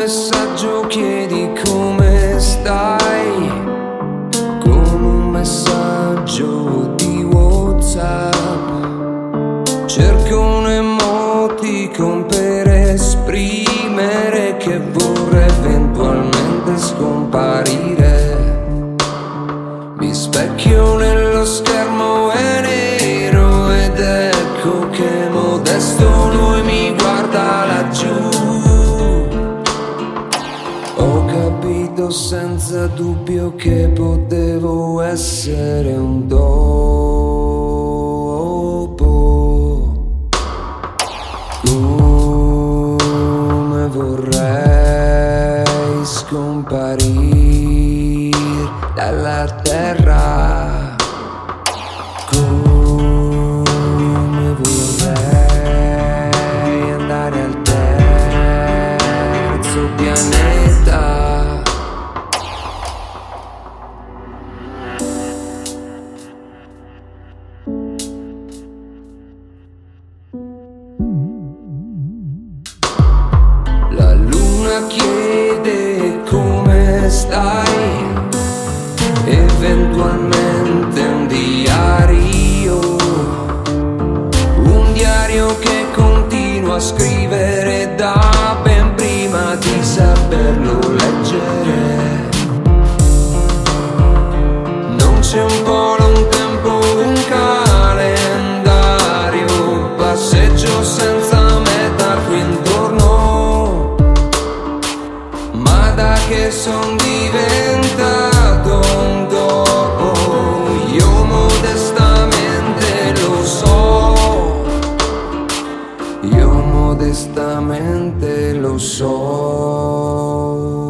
messaggio chiedi come stai, con un messaggio di Whatsapp. Cerco un emoticon per esprimere che vorrei eventualmente scomparire. Mi specchio nello schermo è nero ed ecco che modesto capito senza dubbio che potevo essere un dopo. Come vorrei scomparire dalla terra. Come vorrei andare al terzo pianeta. mamma chiede come stai, eventualmente un diario, un diario che continua a scrivere da ben prima di saperlo leggere. Non c'è un volo un tempo, un calendario, passeggio senza... strada che son diventato un io modestamente lo so, io modestamente lo so.